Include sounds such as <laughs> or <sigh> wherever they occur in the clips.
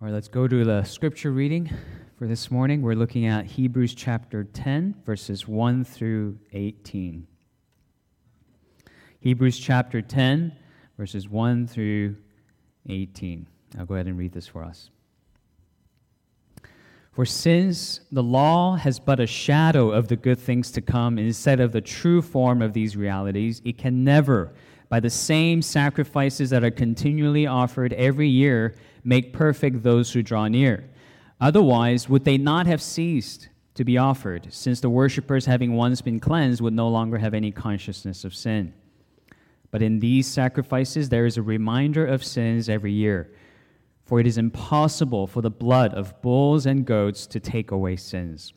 All right, let's go to the scripture reading for this morning. We're looking at Hebrews chapter 10, verses 1 through 18. Hebrews chapter 10, verses 1 through 18. I'll go ahead and read this for us. For since the law has but a shadow of the good things to come instead of the true form of these realities, it can never, by the same sacrifices that are continually offered every year, make perfect those who draw near. Otherwise, would they not have ceased to be offered, since the worshippers, having once been cleansed, would no longer have any consciousness of sin? But in these sacrifices, there is a reminder of sins every year. For it is impossible for the blood of bulls and goats to take away sins.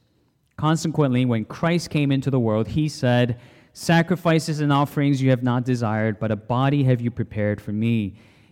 Consequently, when Christ came into the world, he said, Sacrifices and offerings you have not desired, but a body have you prepared for me.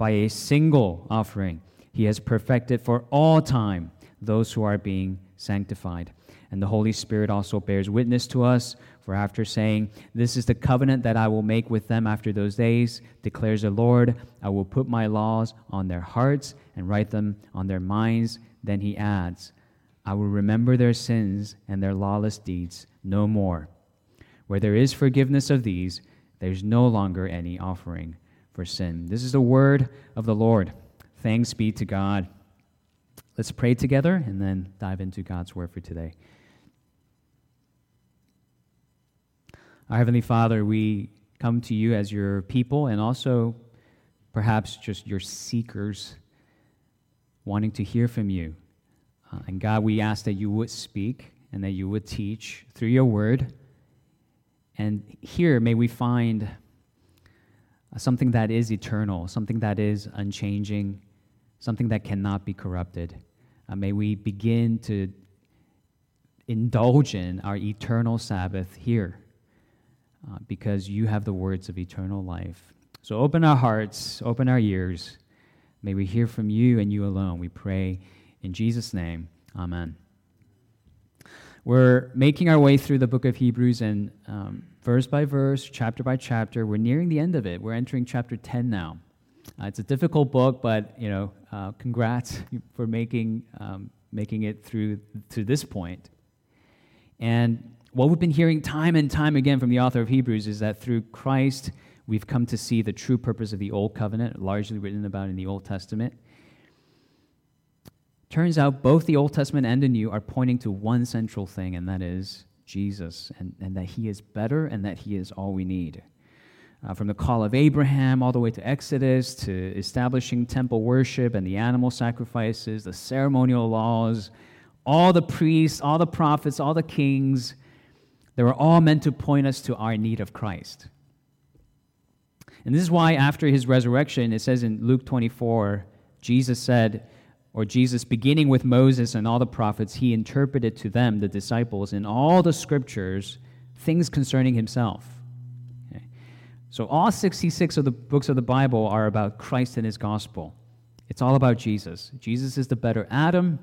by a single offering, he has perfected for all time those who are being sanctified. And the Holy Spirit also bears witness to us, for after saying, This is the covenant that I will make with them after those days, declares the Lord, I will put my laws on their hearts and write them on their minds. Then he adds, I will remember their sins and their lawless deeds no more. Where there is forgiveness of these, there's no longer any offering for sin. This is the word of the Lord. Thanks be to God. Let's pray together and then dive into God's word for today. Our Heavenly Father, we come to you as your people and also perhaps just your seekers wanting to hear from you. Uh, and God, we ask that you would speak and that you would teach through your word. And here, may we find something that is eternal, something that is unchanging, something that cannot be corrupted. Uh, may we begin to indulge in our eternal Sabbath here uh, because you have the words of eternal life. So open our hearts, open our ears. May we hear from you and you alone. We pray in Jesus' name. Amen. We're making our way through the book of Hebrews, and um, verse by verse, chapter by chapter. We're nearing the end of it. We're entering chapter 10 now. Uh, it's a difficult book, but you know, uh, congrats <laughs> for making um, making it through to this point. And what we've been hearing time and time again from the author of Hebrews is that through Christ we've come to see the true purpose of the Old Covenant, largely written about in the Old Testament. Turns out both the Old Testament and the New are pointing to one central thing, and that is Jesus and, and that he is better and that he is all we need. Uh, from the call of Abraham all the way to Exodus to establishing temple worship and the animal sacrifices, the ceremonial laws, all the priests, all the prophets, all the kings, they were all meant to point us to our need of Christ. And this is why, after his resurrection, it says in Luke 24, Jesus said, or Jesus, beginning with Moses and all the prophets, he interpreted to them, the disciples, in all the scriptures, things concerning himself. Okay. So, all 66 of the books of the Bible are about Christ and his gospel. It's all about Jesus. Jesus is the better Adam,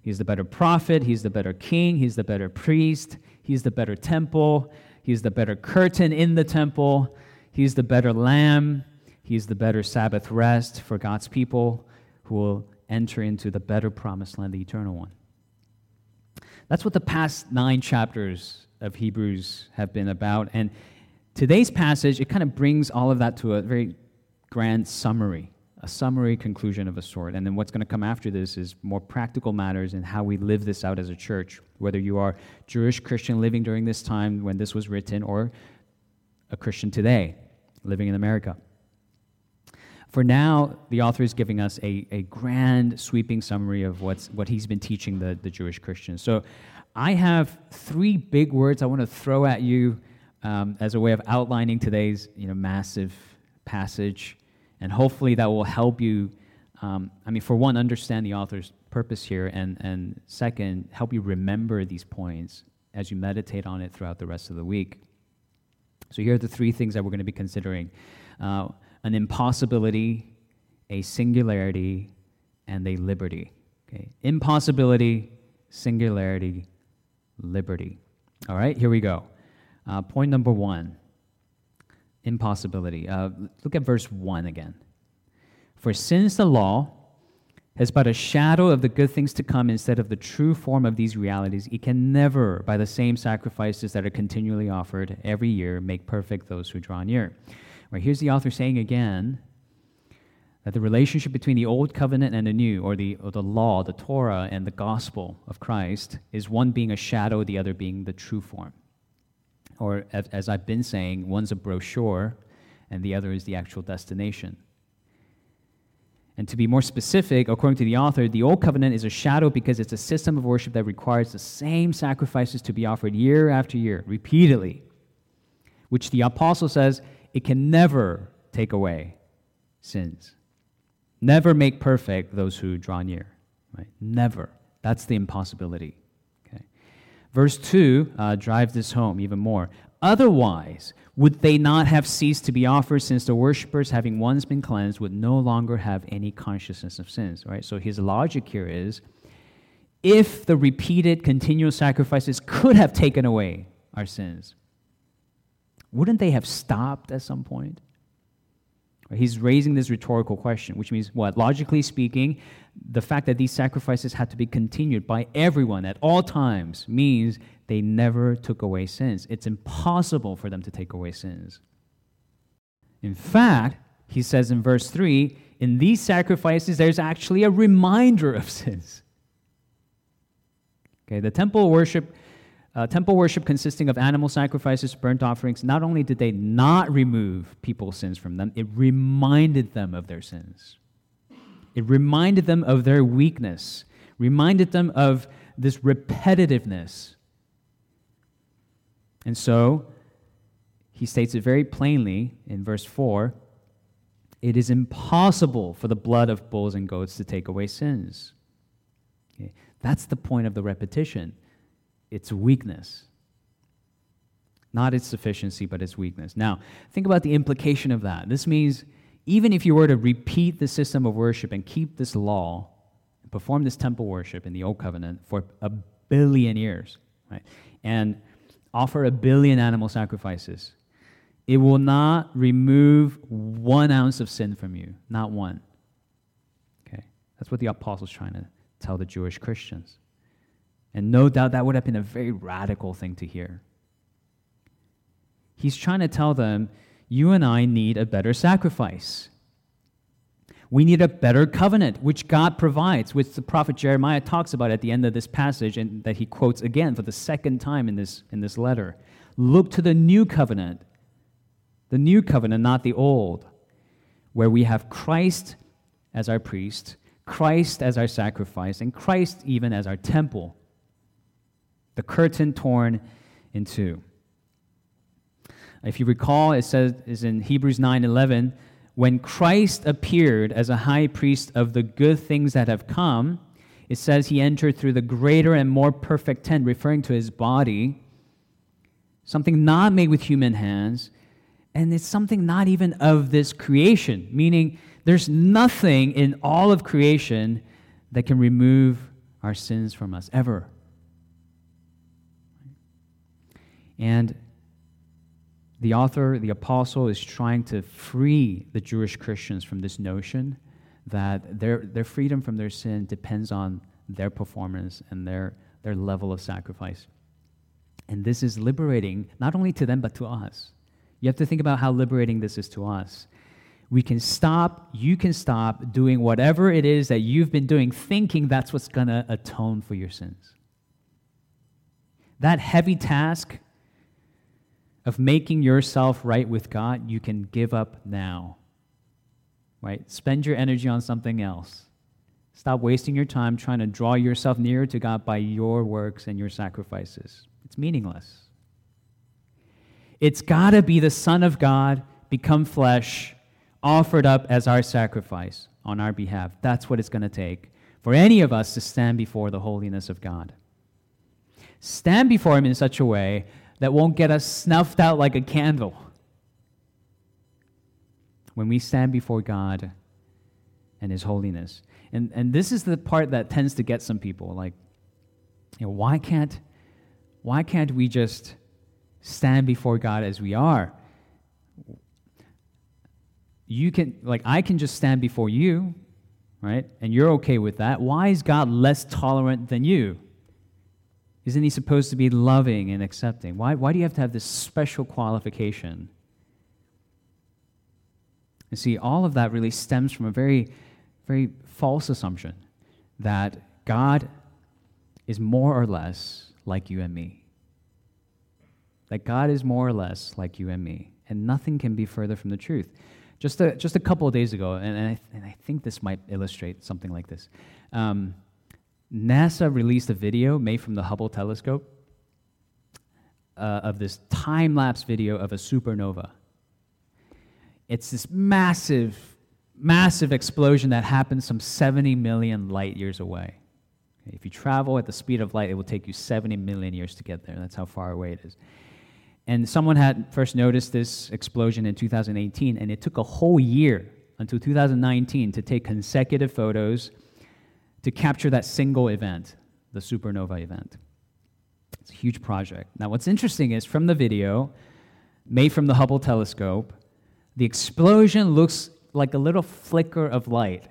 he's the better prophet, he's the better king, he's the better priest, he's the better temple, he's the better curtain in the temple, he's the better lamb, he's the better Sabbath rest for God's people who will enter into the better promised land, the eternal one. That's what the past nine chapters of Hebrews have been about. And today's passage, it kind of brings all of that to a very grand summary a summary conclusion of a sort. And then what's going to come after this is more practical matters and how we live this out as a church, whether you are Jewish Christian living during this time when this was written or a Christian today living in America. For now, the author is giving us a, a grand, sweeping summary of what's, what he's been teaching the, the Jewish Christians. So I have three big words I want to throw at you um, as a way of outlining today's you know, massive passage. And hopefully that will help you, um, I mean, for one, understand the author's purpose here, and, and second, help you remember these points as you meditate on it throughout the rest of the week. So here are the three things that we're going to be considering uh, an impossibility, a singularity, and a liberty. Okay? Impossibility, singularity, liberty. All right, here we go. Uh, point number one impossibility. Uh, look at verse 1 again. For since the law has but a shadow of the good things to come instead of the true form of these realities, it can never, by the same sacrifices that are continually offered every year, make perfect those who draw near. Right, here's the author saying again that the relationship between the old covenant and the new, or the, or the law, the Torah, and the gospel of Christ, is one being a shadow, the other being the true form or as I've been saying, one's a brochure and the other is the actual destination. And to be more specific, according to the author, the Old Covenant is a shadow because it's a system of worship that requires the same sacrifices to be offered year after year, repeatedly, which the apostle says it can never take away sins. Never make perfect those who draw near. Right? Never. That's the impossibility. Okay? Verse 2 uh, drives this home even more. Otherwise, would they not have ceased to be offered since the worshippers, having once been cleansed, would no longer have any consciousness of sins? Right? So his logic here is if the repeated continual sacrifices could have taken away our sins, wouldn't they have stopped at some point? He's raising this rhetorical question, which means what? Logically speaking, the fact that these sacrifices had to be continued by everyone at all times means they never took away sins. It's impossible for them to take away sins. In fact, he says in verse 3 in these sacrifices, there's actually a reminder of sins. Okay, the temple worship uh, temple worship consisting of animal sacrifices, burnt offerings, not only did they not remove people's sins from them, it reminded them of their sins. It reminded them of their weakness, reminded them of this repetitiveness. And so, he states it very plainly in verse 4 it is impossible for the blood of bulls and goats to take away sins. Okay? That's the point of the repetition its weakness. Not its sufficiency, but its weakness. Now, think about the implication of that. This means even if you were to repeat the system of worship and keep this law, perform this temple worship in the Old Covenant for a billion years, right, and offer a billion animal sacrifices, it will not remove one ounce of sin from you, not one. Okay? That's what the apostle's trying to tell the Jewish Christians. And no doubt that would have been a very radical thing to hear. He's trying to tell them, you and I need a better sacrifice. We need a better covenant, which God provides, which the prophet Jeremiah talks about at the end of this passage, and that he quotes again for the second time in this, in this letter. Look to the new covenant, the new covenant, not the old, where we have Christ as our priest, Christ as our sacrifice, and Christ even as our temple the curtain torn in two. If you recall, it says is in Hebrews 9:11, when Christ appeared as a high priest of the good things that have come, it says he entered through the greater and more perfect tent, referring to his body, something not made with human hands, and it's something not even of this creation, meaning there's nothing in all of creation that can remove our sins from us ever. And the author, the apostle, is trying to free the Jewish Christians from this notion that their, their freedom from their sin depends on their performance and their, their level of sacrifice. And this is liberating not only to them, but to us. You have to think about how liberating this is to us. we can stop, you can stop doing whatever it is that you've been doing, thinking that's what's going to atone for your sins. That heavy task of making yourself right with God, you can give up now. Right? Spend your energy on something else. Stop wasting your time trying to draw yourself nearer to God by your works and your sacrifices. It's meaningless. It's got to be the Son of God become flesh offered up as our sacrifice on our behalf. That's what it's going to take for any of us to stand before the holiness of God. Stand before Him in such a way that won't get us snuffed out like a candle. When we stand before God and His holiness. And, and this is the part that tends to get some people like, you know, why can't, why can't we just stand before God as we are? you can, like, I can just stand before you, right? And you're okay with that. Why is God less tolerant than you? Isn't he supposed to be loving and accepting? Why, why do you have to have this special qualification? You see, all of that really stems from a very, very false assumption that God is more or less like you and me. That God is more or less like you and me. And nothing can be further from the truth. Just a, just a couple of days ago, and, and, I, and I think this might illustrate something like this. Um, NASA released a video made from the Hubble telescope uh, of this time lapse video of a supernova. It's this massive, massive explosion that happens some 70 million light years away. If you travel at the speed of light, it will take you 70 million years to get there. That's how far away it is. And someone had first noticed this explosion in 2018, and it took a whole year until 2019 to take consecutive photos to capture that single event, the supernova event. It's a huge project. Now, what's interesting is from the video made from the Hubble telescope, the explosion looks like a little flicker of light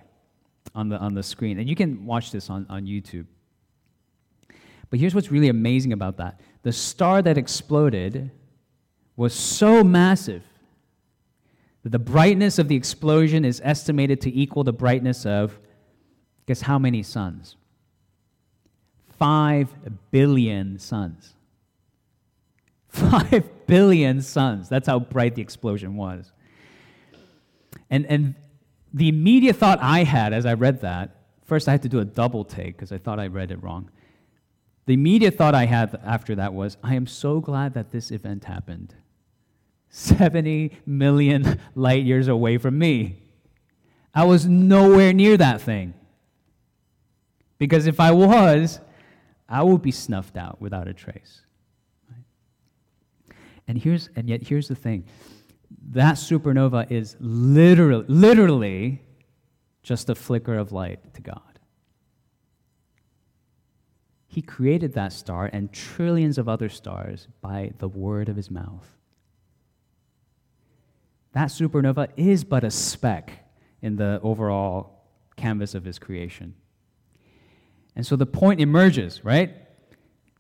on the, on the screen. And you can watch this on, on YouTube. But here's what's really amazing about that the star that exploded was so massive that the brightness of the explosion is estimated to equal the brightness of, guess how many suns? Five billion suns. <laughs> Five billion suns. That's how bright the explosion was. And, and the immediate thought I had as I read that, first I had to do a double take because I thought I read it wrong. The immediate thought I had after that was, I am so glad that this event happened 70 million light years away from me. I was nowhere near that thing. Because if I was, I would be snuffed out without a trace. And here's and yet here's the thing. That supernova is literally literally just a flicker of light to God. He created that star and trillions of other stars by the word of his mouth that supernova is but a speck in the overall canvas of his creation. And so the point emerges, right?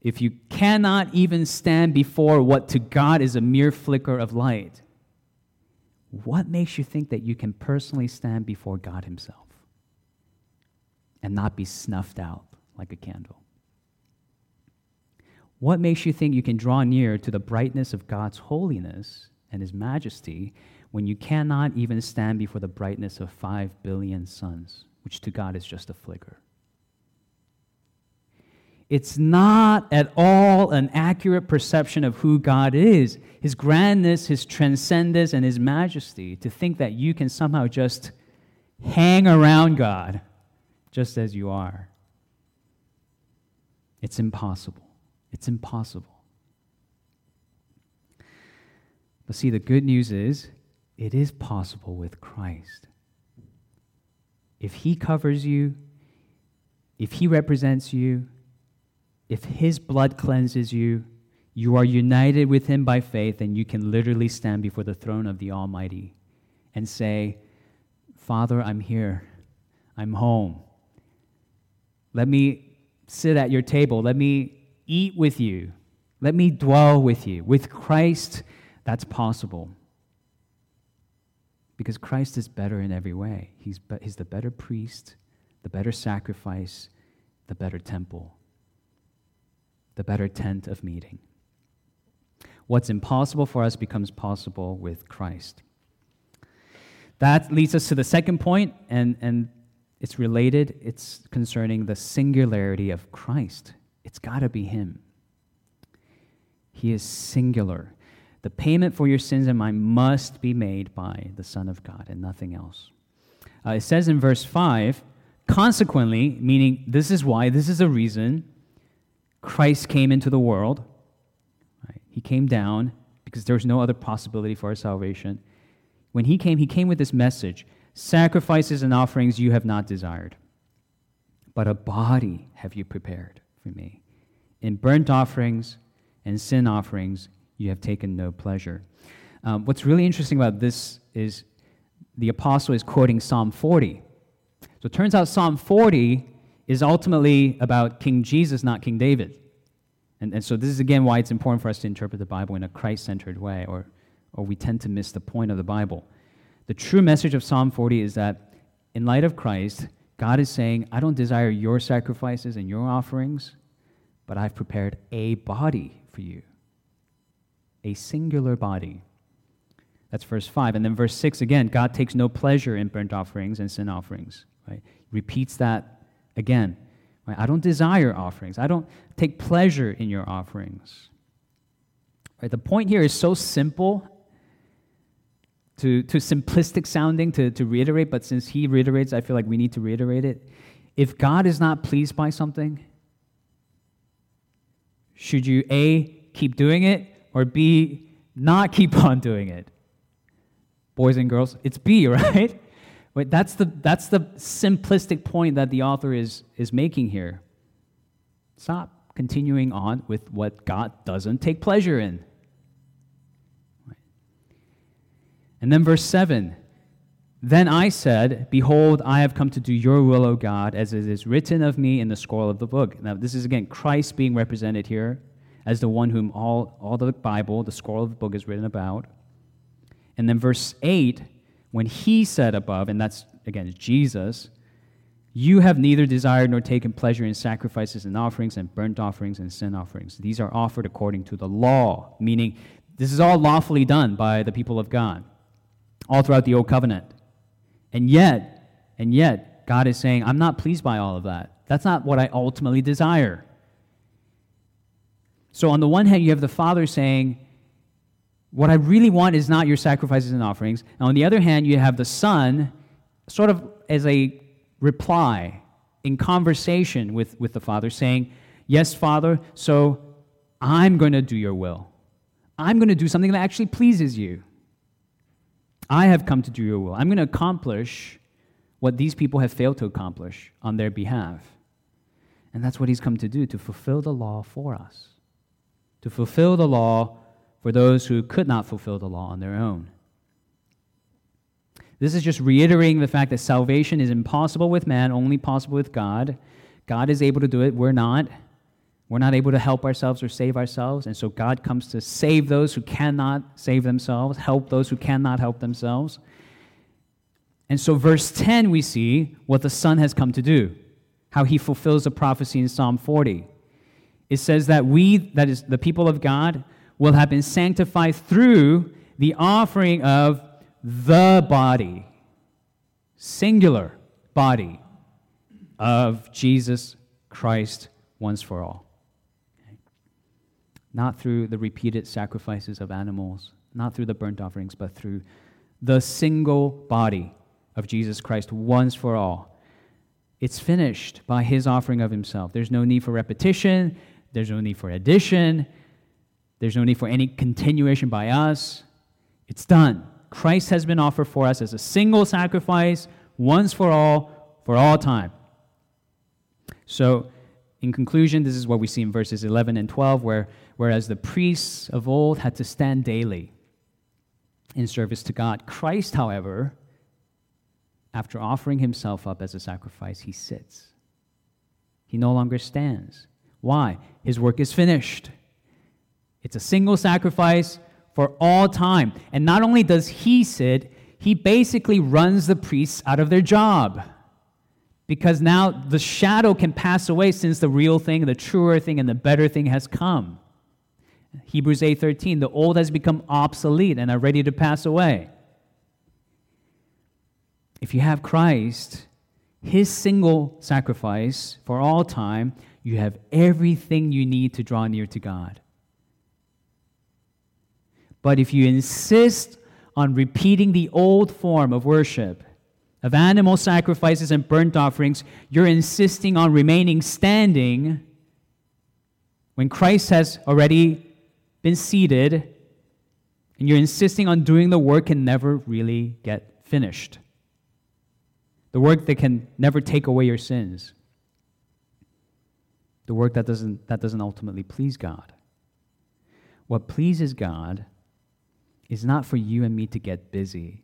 If you cannot even stand before what to God is a mere flicker of light, what makes you think that you can personally stand before God Himself and not be snuffed out like a candle? What makes you think you can draw near to the brightness of God's holiness and His majesty when you cannot even stand before the brightness of five billion suns, which to God is just a flicker. It's not at all an accurate perception of who God is, his grandness, his transcendence, and his majesty, to think that you can somehow just hang around God just as you are. It's impossible. It's impossible. But see, the good news is it is possible with Christ. If He covers you, if He represents you, if His blood cleanses you, you are united with Him by faith, and you can literally stand before the throne of the Almighty and say, Father, I'm here. I'm home. Let me sit at your table. Let me eat with you. Let me dwell with you. With Christ, that's possible. Because Christ is better in every way. He's, be- he's the better priest, the better sacrifice, the better temple, the better tent of meeting. What's impossible for us becomes possible with Christ. That leads us to the second point, and, and it's related. It's concerning the singularity of Christ. It's got to be Him. He is singular. The payment for your sins and mine must be made by the Son of God and nothing else. Uh, it says in verse 5, consequently, meaning this is why, this is a reason Christ came into the world. Right? He came down because there was no other possibility for our salvation. When he came, he came with this message Sacrifices and offerings you have not desired, but a body have you prepared for me. In burnt offerings and sin offerings you have taken no pleasure. Um, what's really interesting about this is the apostle is quoting Psalm 40. So it turns out Psalm 40 is ultimately about King Jesus, not King David. And, and so this is again why it's important for us to interpret the Bible in a Christ centered way, or, or we tend to miss the point of the Bible. The true message of Psalm 40 is that in light of Christ, God is saying, I don't desire your sacrifices and your offerings, but I've prepared a body for you a singular body. That's verse 5. And then verse 6 again, God takes no pleasure in burnt offerings and sin offerings. Right? Repeats that again. I don't desire offerings. I don't take pleasure in your offerings. Right? The point here is so simple, to, to simplistic sounding to, to reiterate, but since he reiterates, I feel like we need to reiterate it. If God is not pleased by something, should you A, keep doing it, or B, not keep <laughs> on doing it? Boys and girls, it's B, <laughs> right? But that's the, that's the simplistic point that the author is, is making here. Stop continuing on with what God doesn't take pleasure in. And then verse 7 Then I said, Behold, I have come to do your will, O God, as it is written of me in the scroll of the book. Now, this is again Christ being represented here as the one whom all, all the Bible, the scroll of the book, is written about. And then verse 8, when he said above, and that's again Jesus, you have neither desired nor taken pleasure in sacrifices and offerings and burnt offerings and sin offerings. These are offered according to the law, meaning this is all lawfully done by the people of God, all throughout the Old Covenant. And yet, and yet, God is saying, I'm not pleased by all of that. That's not what I ultimately desire. So, on the one hand, you have the Father saying, What I really want is not your sacrifices and offerings. And on the other hand, you have the Son, sort of as a reply in conversation with, with the Father, saying, Yes, Father, so I'm going to do your will. I'm going to do something that actually pleases you. I have come to do your will. I'm going to accomplish what these people have failed to accomplish on their behalf. And that's what he's come to do, to fulfill the law for us to fulfill the law for those who could not fulfill the law on their own. This is just reiterating the fact that salvation is impossible with man, only possible with God. God is able to do it, we're not. We're not able to help ourselves or save ourselves, and so God comes to save those who cannot save themselves, help those who cannot help themselves. And so, verse 10, we see what the Son has come to do, how he fulfills the prophecy in Psalm 40 it says that we, that is the people of God, will have been sanctified through the offering of the body, singular body of Jesus Christ once for all. Not through the repeated sacrifices of animals, not through the burnt offerings, but through the single body of Jesus Christ once for all. It's finished by his offering of himself. There's no need for repetition. There's no need for addition. There's no need for any continuation by us. It's done. Christ has been offered for us as a single sacrifice, once for all, for all time. So, in conclusion, this is what we see in verses 11 and 12, where whereas the priests of old had to stand daily in service to God, Christ, however, after offering himself up as a sacrifice, he sits. He no longer stands. Why? His work is finished. It's a single sacrifice for all time. And not only does he sit, he basically runs the priests out of their job. Because now the shadow can pass away since the real thing, the truer thing, and the better thing has come. Hebrews 8:13, the old has become obsolete and are ready to pass away. If you have Christ, his single sacrifice for all time, you have everything you need to draw near to God. But if you insist on repeating the old form of worship, of animal sacrifices and burnt offerings, you're insisting on remaining standing when Christ has already been seated, and you're insisting on doing the work and never really get finished. The work that can never take away your sins. The work that doesn't, that doesn't ultimately please God. What pleases God is not for you and me to get busy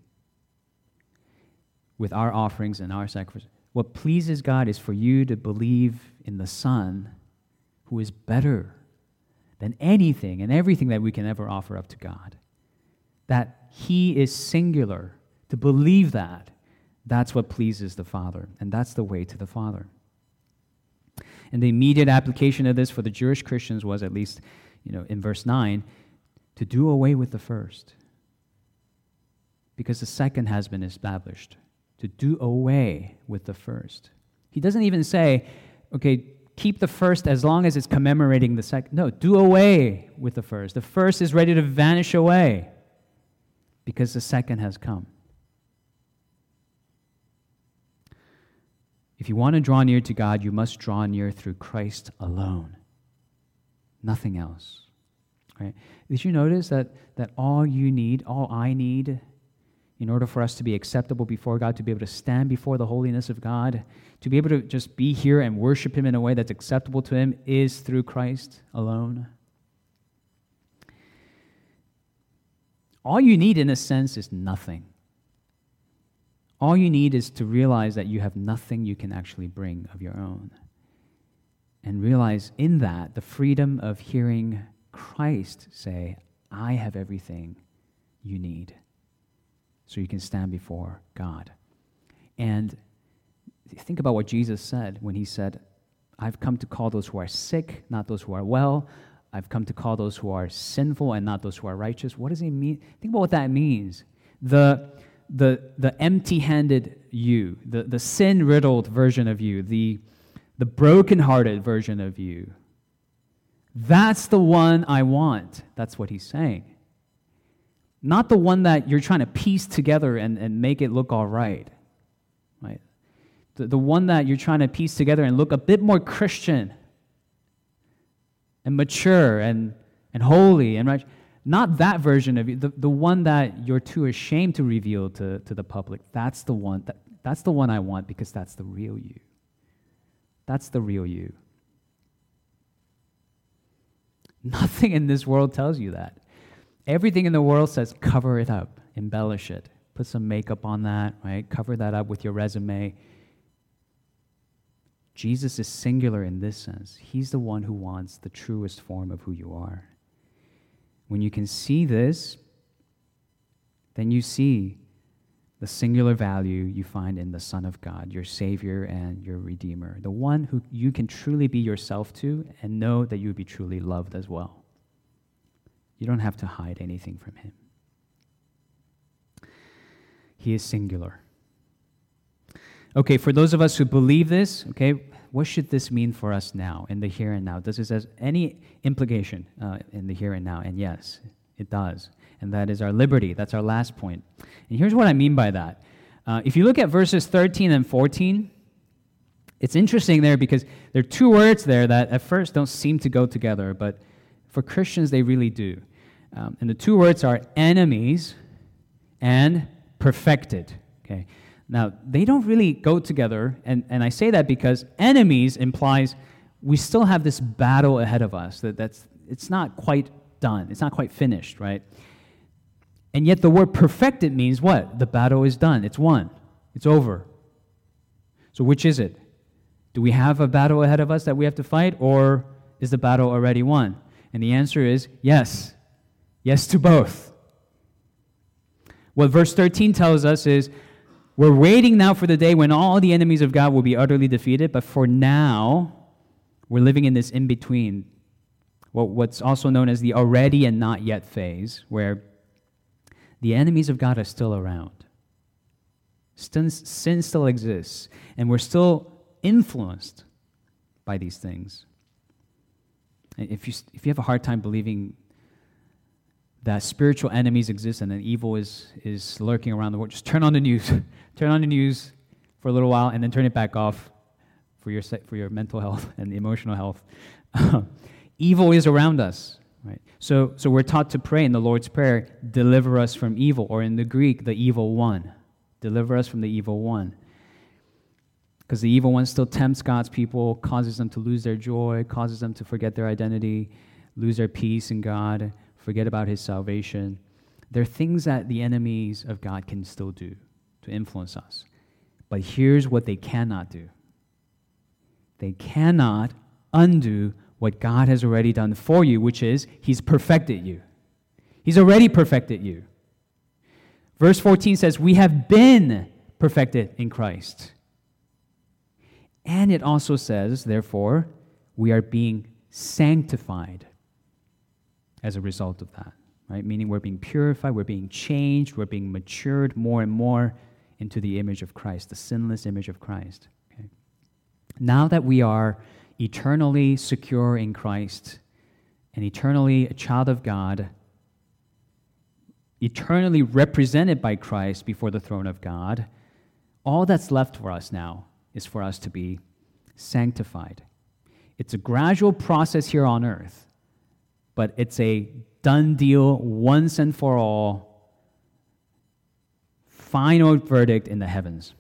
with our offerings and our sacrifices. What pleases God is for you to believe in the Son who is better than anything and everything that we can ever offer up to God. That He is singular. To believe that, that's what pleases the Father, and that's the way to the Father. And the immediate application of this for the Jewish Christians was, at least you know, in verse 9, to do away with the first. Because the second has been established. To do away with the first. He doesn't even say, okay, keep the first as long as it's commemorating the second. No, do away with the first. The first is ready to vanish away because the second has come. If you want to draw near to God, you must draw near through Christ alone. Nothing else. Right? Did you notice that, that all you need, all I need, in order for us to be acceptable before God, to be able to stand before the holiness of God, to be able to just be here and worship Him in a way that's acceptable to Him, is through Christ alone? All you need, in a sense, is nothing. All you need is to realize that you have nothing you can actually bring of your own. And realize in that the freedom of hearing Christ say, I have everything you need. So you can stand before God. And think about what Jesus said when he said, I've come to call those who are sick, not those who are well. I've come to call those who are sinful and not those who are righteous. What does he mean? Think about what that means. The the, the empty handed you, the, the sin riddled version of you, the, the broken-hearted version of you. That's the one I want. That's what he's saying. Not the one that you're trying to piece together and, and make it look all right. Right? The, the one that you're trying to piece together and look a bit more Christian and mature and, and holy and right. Not that version of you, the, the one that you're too ashamed to reveal to, to the public. That's the one that, that's the one I want because that's the real you. That's the real you. Nothing in this world tells you that. Everything in the world says cover it up, embellish it, put some makeup on that, right? Cover that up with your resume. Jesus is singular in this sense. He's the one who wants the truest form of who you are. When you can see this, then you see the singular value you find in the Son of God, your Savior and your Redeemer, the one who you can truly be yourself to and know that you would be truly loved as well. You don't have to hide anything from Him. He is singular. Okay, for those of us who believe this, okay, what should this mean for us now, in the here and now? Does this have any implication uh, in the here and now? And yes, it does. And that is our liberty. That's our last point. And here's what I mean by that. Uh, if you look at verses 13 and 14, it's interesting there because there are two words there that at first don't seem to go together, but for Christians, they really do. Um, and the two words are enemies and perfected. Okay. Now, they don't really go together, and, and I say that because enemies implies we still have this battle ahead of us. That, that's, it's not quite done, it's not quite finished, right? And yet the word perfected means what? The battle is done, it's won, it's over. So, which is it? Do we have a battle ahead of us that we have to fight, or is the battle already won? And the answer is yes. Yes to both. What verse 13 tells us is we're waiting now for the day when all the enemies of God will be utterly defeated, but for now, we're living in this in between, what's also known as the already and not yet phase, where the enemies of God are still around. Sin still exists, and we're still influenced by these things. If you, if you have a hard time believing that spiritual enemies exist and that evil is, is lurking around the world, just turn on the news. <laughs> turn on the news for a little while and then turn it back off for your, for your mental health and emotional health. <laughs> evil is around us. Right? So, so we're taught to pray in the Lord's Prayer, deliver us from evil, or in the Greek, the evil one. Deliver us from the evil one. Because the evil one still tempts God's people, causes them to lose their joy, causes them to forget their identity, lose their peace in God, forget about his salvation. There are things that the enemies of God can still do to influence us. But here's what they cannot do they cannot undo what God has already done for you, which is He's perfected you. He's already perfected you. Verse 14 says, We have been perfected in Christ. And it also says, therefore, we are being sanctified as a result of that, right? Meaning we're being purified, we're being changed, we're being matured more and more into the image of Christ, the sinless image of Christ. Okay? Now that we are eternally secure in Christ and eternally a child of God, eternally represented by Christ before the throne of God, all that's left for us now is for us to be sanctified. It's a gradual process here on earth, but it's a done deal once and for all, final verdict in the heavens.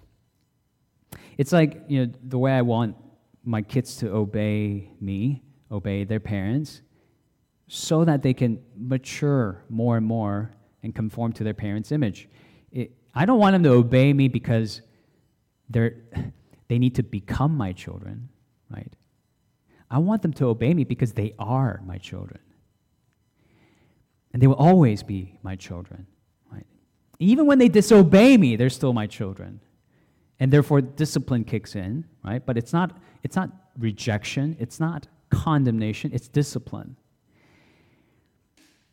It's like, you know, the way I want my kids to obey me, obey their parents, so that they can mature more and more and conform to their parents' image. It, I don't want them to obey me because they're, <laughs> they need to become my children, right? I want them to obey me because they are my children. And they will always be my children, right? Even when they disobey me, they're still my children. And therefore discipline kicks in, right? But it's not it's not rejection, it's not condemnation, it's discipline.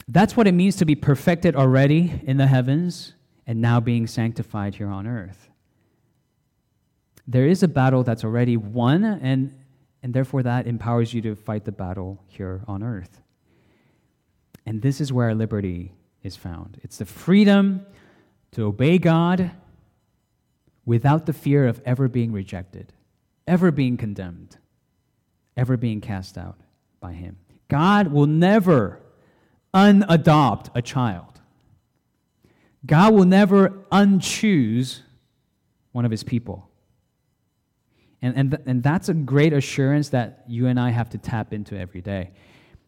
That's what it means to be perfected already in the heavens and now being sanctified here on earth. There is a battle that's already won, and, and therefore that empowers you to fight the battle here on earth. And this is where our liberty is found it's the freedom to obey God without the fear of ever being rejected ever being condemned, ever being cast out by Him. God will never unadopt a child. God will never unchoose one of His people. And, and, th- and that's a great assurance that you and I have to tap into every day.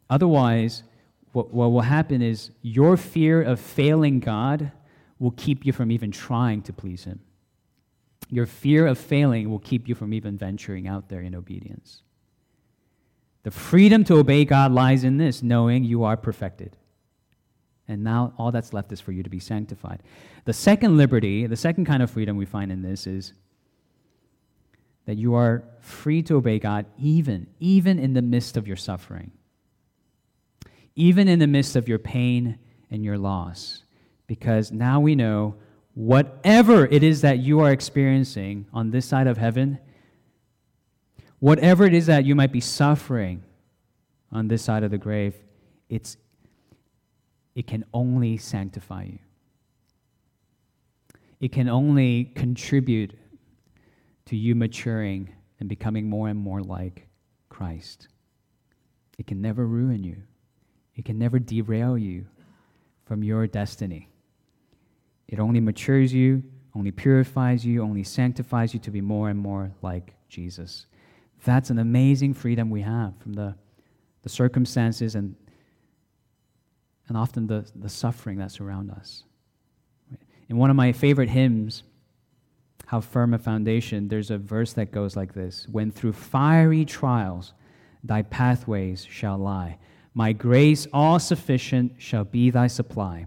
Otherwise, what, what will happen is your fear of failing God will keep you from even trying to please Him. Your fear of failing will keep you from even venturing out there in obedience. The freedom to obey God lies in this, knowing you are perfected. And now all that's left is for you to be sanctified. The second liberty, the second kind of freedom we find in this is that you are free to obey God even, even in the midst of your suffering, even in the midst of your pain and your loss. Because now we know whatever it is that you are experiencing on this side of heaven, whatever it is that you might be suffering on this side of the grave, it's, it can only sanctify you. It can only contribute to you maturing and becoming more and more like Christ. It can never ruin you, it can never derail you from your destiny. It only matures you, only purifies you, only sanctifies you to be more and more like Jesus. That's an amazing freedom we have from the, the circumstances and, and often the, the suffering that surround us. In one of my favorite hymns, How Firm a Foundation, there's a verse that goes like this When through fiery trials thy pathways shall lie, my grace all sufficient shall be thy supply.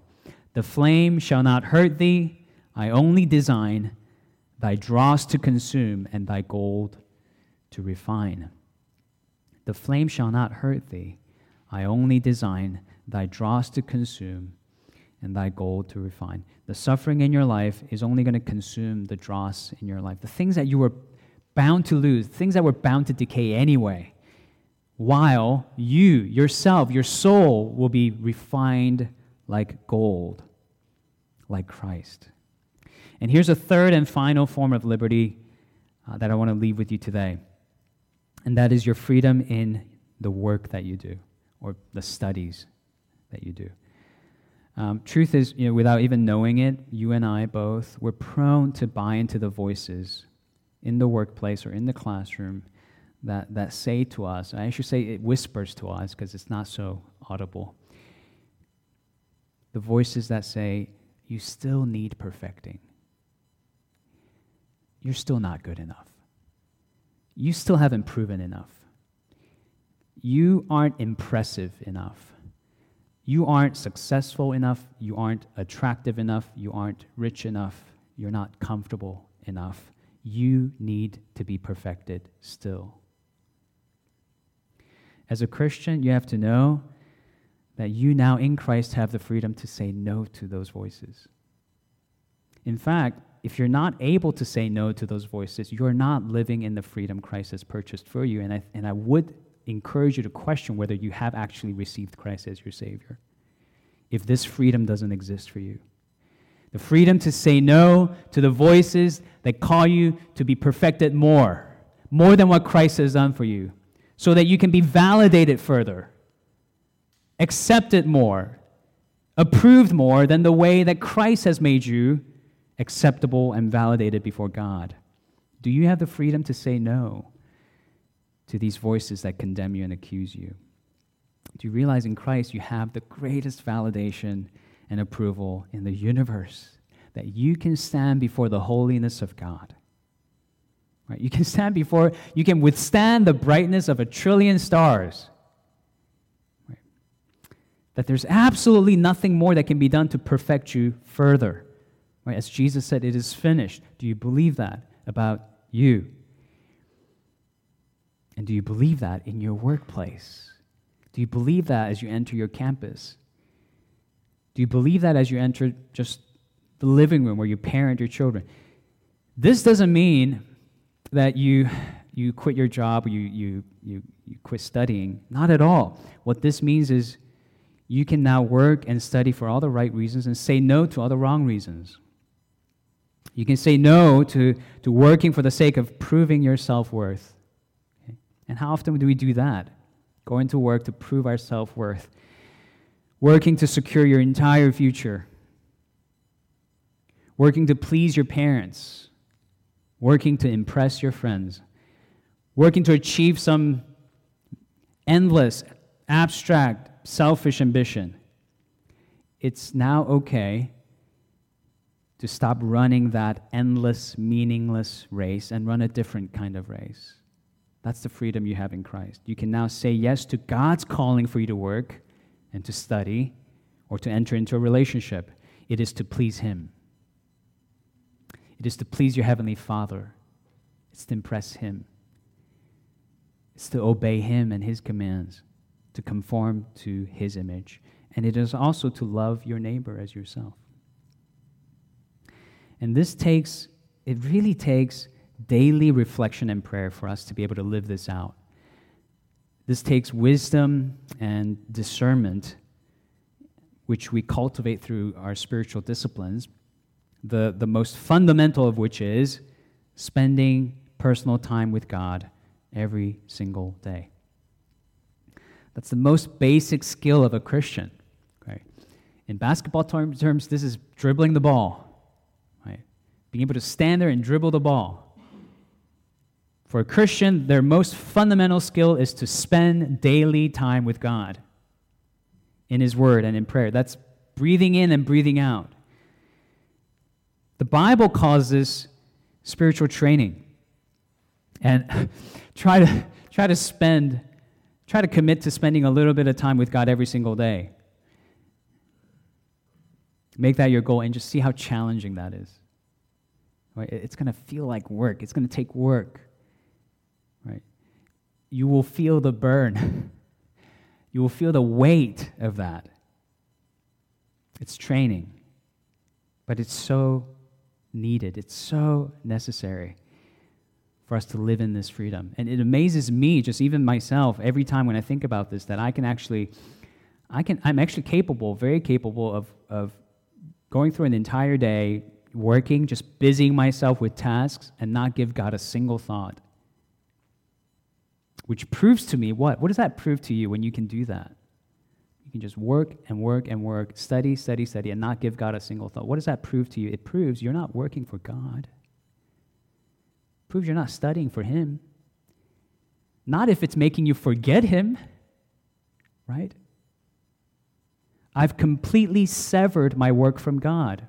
The flame shall not hurt thee. I only design thy dross to consume and thy gold to refine. The flame shall not hurt thee. I only design thy dross to consume and thy gold to refine. The suffering in your life is only going to consume the dross in your life. The things that you were bound to lose, things that were bound to decay anyway, while you, yourself, your soul will be refined like gold, like Christ. And here's a third and final form of liberty uh, that I want to leave with you today, and that is your freedom in the work that you do or the studies that you do. Um, truth is, you know, without even knowing it, you and I both, we're prone to buy into the voices in the workplace or in the classroom that, that say to us, I should say it whispers to us because it's not so audible. The voices that say, you still need perfecting. You're still not good enough. You still haven't proven enough. You aren't impressive enough. You aren't successful enough. You aren't attractive enough. You aren't rich enough. You're not comfortable enough. You need to be perfected still. As a Christian, you have to know that you now in Christ have the freedom to say no to those voices. In fact, if you're not able to say no to those voices, you're not living in the freedom Christ has purchased for you. And I, and I would encourage you to question whether you have actually received Christ as your Savior if this freedom doesn't exist for you. The freedom to say no to the voices that call you to be perfected more, more than what Christ has done for you so that you can be validated further, accepted more, approved more than the way that Christ has made you acceptable and validated before God? Do you have the freedom to say no to these voices that condemn you and accuse you? Do you realize in Christ you have the greatest validation and approval in the universe that you can stand before the holiness of God? Right? You can stand before, you can withstand the brightness of a trillion stars. That there's absolutely nothing more that can be done to perfect you further. Right? As Jesus said, it is finished. Do you believe that about you? And do you believe that in your workplace? Do you believe that as you enter your campus? Do you believe that as you enter just the living room where you parent your children? This doesn't mean that you, you quit your job you, you, you, you quit studying. Not at all. What this means is you can now work and study for all the right reasons and say no to all the wrong reasons. You can say no to, to working for the sake of proving your self worth. Okay? And how often do we do that? Going to work to prove our self worth, working to secure your entire future, working to please your parents, working to impress your friends, working to achieve some endless, abstract, selfish ambition. It's now okay to stop running that endless, meaningless race and run a different kind of race. That's the freedom you have in Christ. You can now say yes to God's calling for you to work and to study or to enter into a relationship. It is to please Him. It is to please your Heavenly Father, it's to impress Him, it's to obey Him and His commands, to conform to His image. And it is also to love your neighbor as yourself. And this takes, it really takes daily reflection and prayer for us to be able to live this out. This takes wisdom and discernment, which we cultivate through our spiritual disciplines, the, the most fundamental of which is spending personal time with God every single day. That's the most basic skill of a Christian. Right? In basketball terms, this is dribbling the ball. Right? Being able to stand there and dribble the ball. For a Christian, their most fundamental skill is to spend daily time with God in His Word and in prayer. That's breathing in and breathing out. The Bible calls this spiritual training. And <laughs> try to, try to spend, try to commit to spending a little bit of time with God every single day. Make that your goal and just see how challenging that is. Right? It's going to feel like work, it's going to take work. Right? You will feel the burn, <laughs> you will feel the weight of that. It's training, but it's so needed, it's so necessary for us to live in this freedom. And it amazes me, just even myself, every time when I think about this, that I can actually, I can, I'm actually capable, very capable of, of going through an entire day, working, just busying myself with tasks, and not give God a single thought. Which proves to me what? What does that prove to you when you can do that? You can just work and work and work, study, study, study, and not give God a single thought. What does that prove to you? It proves you're not working for God proves you're not studying for Him. Not if it's making you forget Him, right? I've completely severed my work from God.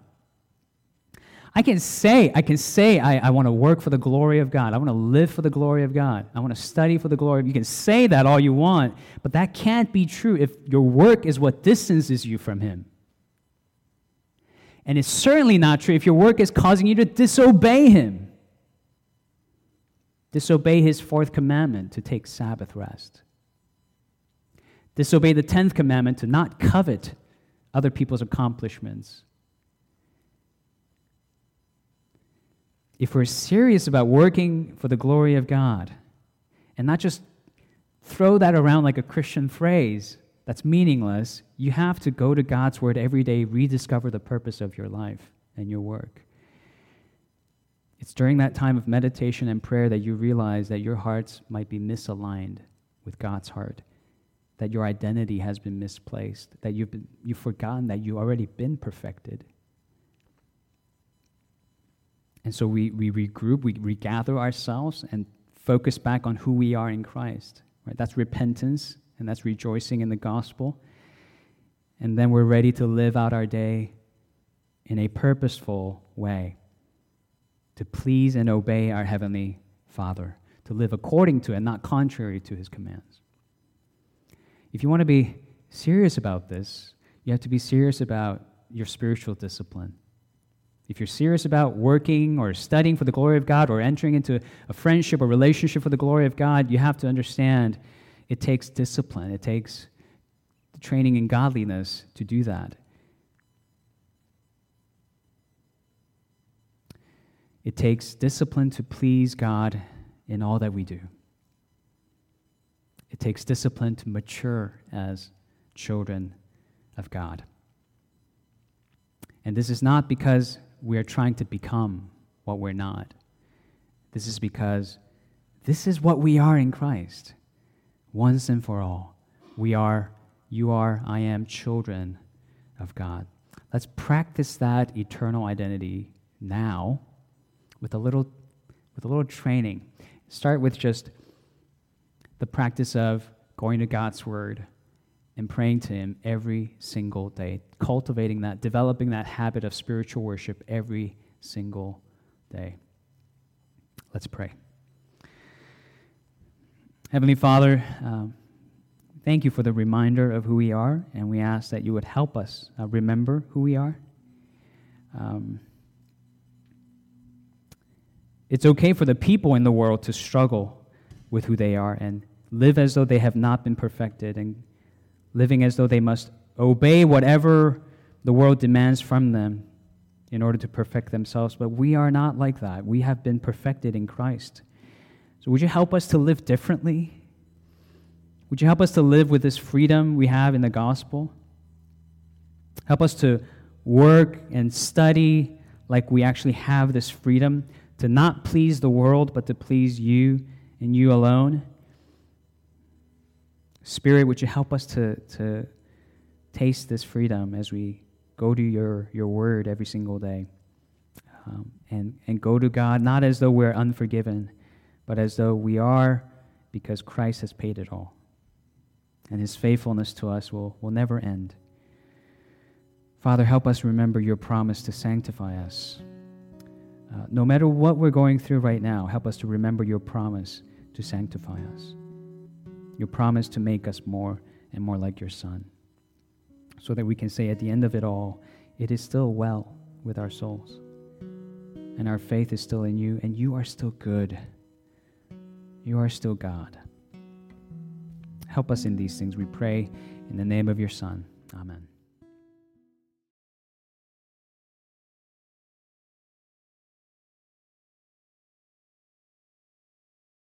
I can say, I can say I, I want to work for the glory of God. I want to live for the glory of God. I want to study for the glory You can say that all you want, but that can't be true if your work is what distances you from Him. And it's certainly not true if your work is causing you to disobey Him disobey his fourth commandment to take Sabbath rest, disobey the tenth commandment to not covet other people's accomplishments. If we're serious about working for the glory of God and not just throw that around like a Christian phrase that's meaningless, you have to go to God's Word every day, rediscover the purpose of your life and your work. It's during that time of meditation and prayer that you realize that your hearts might be misaligned with God's heart, that your identity has been misplaced, that you've, been, you've forgotten that you've already been perfected. And so we, we regroup, we regather ourselves and focus back on who we are in Christ. Right? That's repentance and that's rejoicing in the gospel. And then we're ready to live out our day in a purposeful way to please and obey our Heavenly Father, to live according to and not contrary to His commands. If you want to be serious about this, you have to be serious about your spiritual discipline. If you're serious about working or studying for the glory of God or entering into a friendship or relationship for the glory of God, you have to understand it takes discipline. It takes training in godliness to do that. It takes discipline to please God in all that we do. It takes discipline to mature as children of God. And this is not because we are trying to become what we're not. This is because this is what we are in Christ, once and for all. We are, you are, I am children of God. Let's practice that eternal identity now with a little, with a little training. Start with just the practice of going to God's Word and praying to Him every single day, cultivating that, developing that habit of spiritual worship every single day. Let's pray. Heavenly Father, um, thank you for the reminder of who we are, and we ask that you would help us uh, remember who we are. Um, it's okay for the people in the world to struggle with who they are and live as though they have not been perfected and living as though they must obey whatever the world demands from them in order to perfect themselves. But we are not like that. We have been perfected in Christ. So, would you help us to live differently? Would you help us to live with this freedom we have in the gospel? Help us to work and study like we actually have this freedom to not please the world, but to please you and you alone. Spirit, would you help us to, to taste this freedom as we go to your, your word every single day? Um, and, and go to God not as though we're unforgiven, but as though we are because Christ has paid it all. And his faithfulness to us will, will never end. Father, help us remember your promise to sanctify us. Uh, no matter what we're going through right now, help us to remember your promise to sanctify us, your promise to make us more and more like your Son, so that we can say at the end of it all, it is still well with our souls, and our faith is still in you, and you are still good. You are still God. Help us in these things, we pray, in the name of your Son. Amen.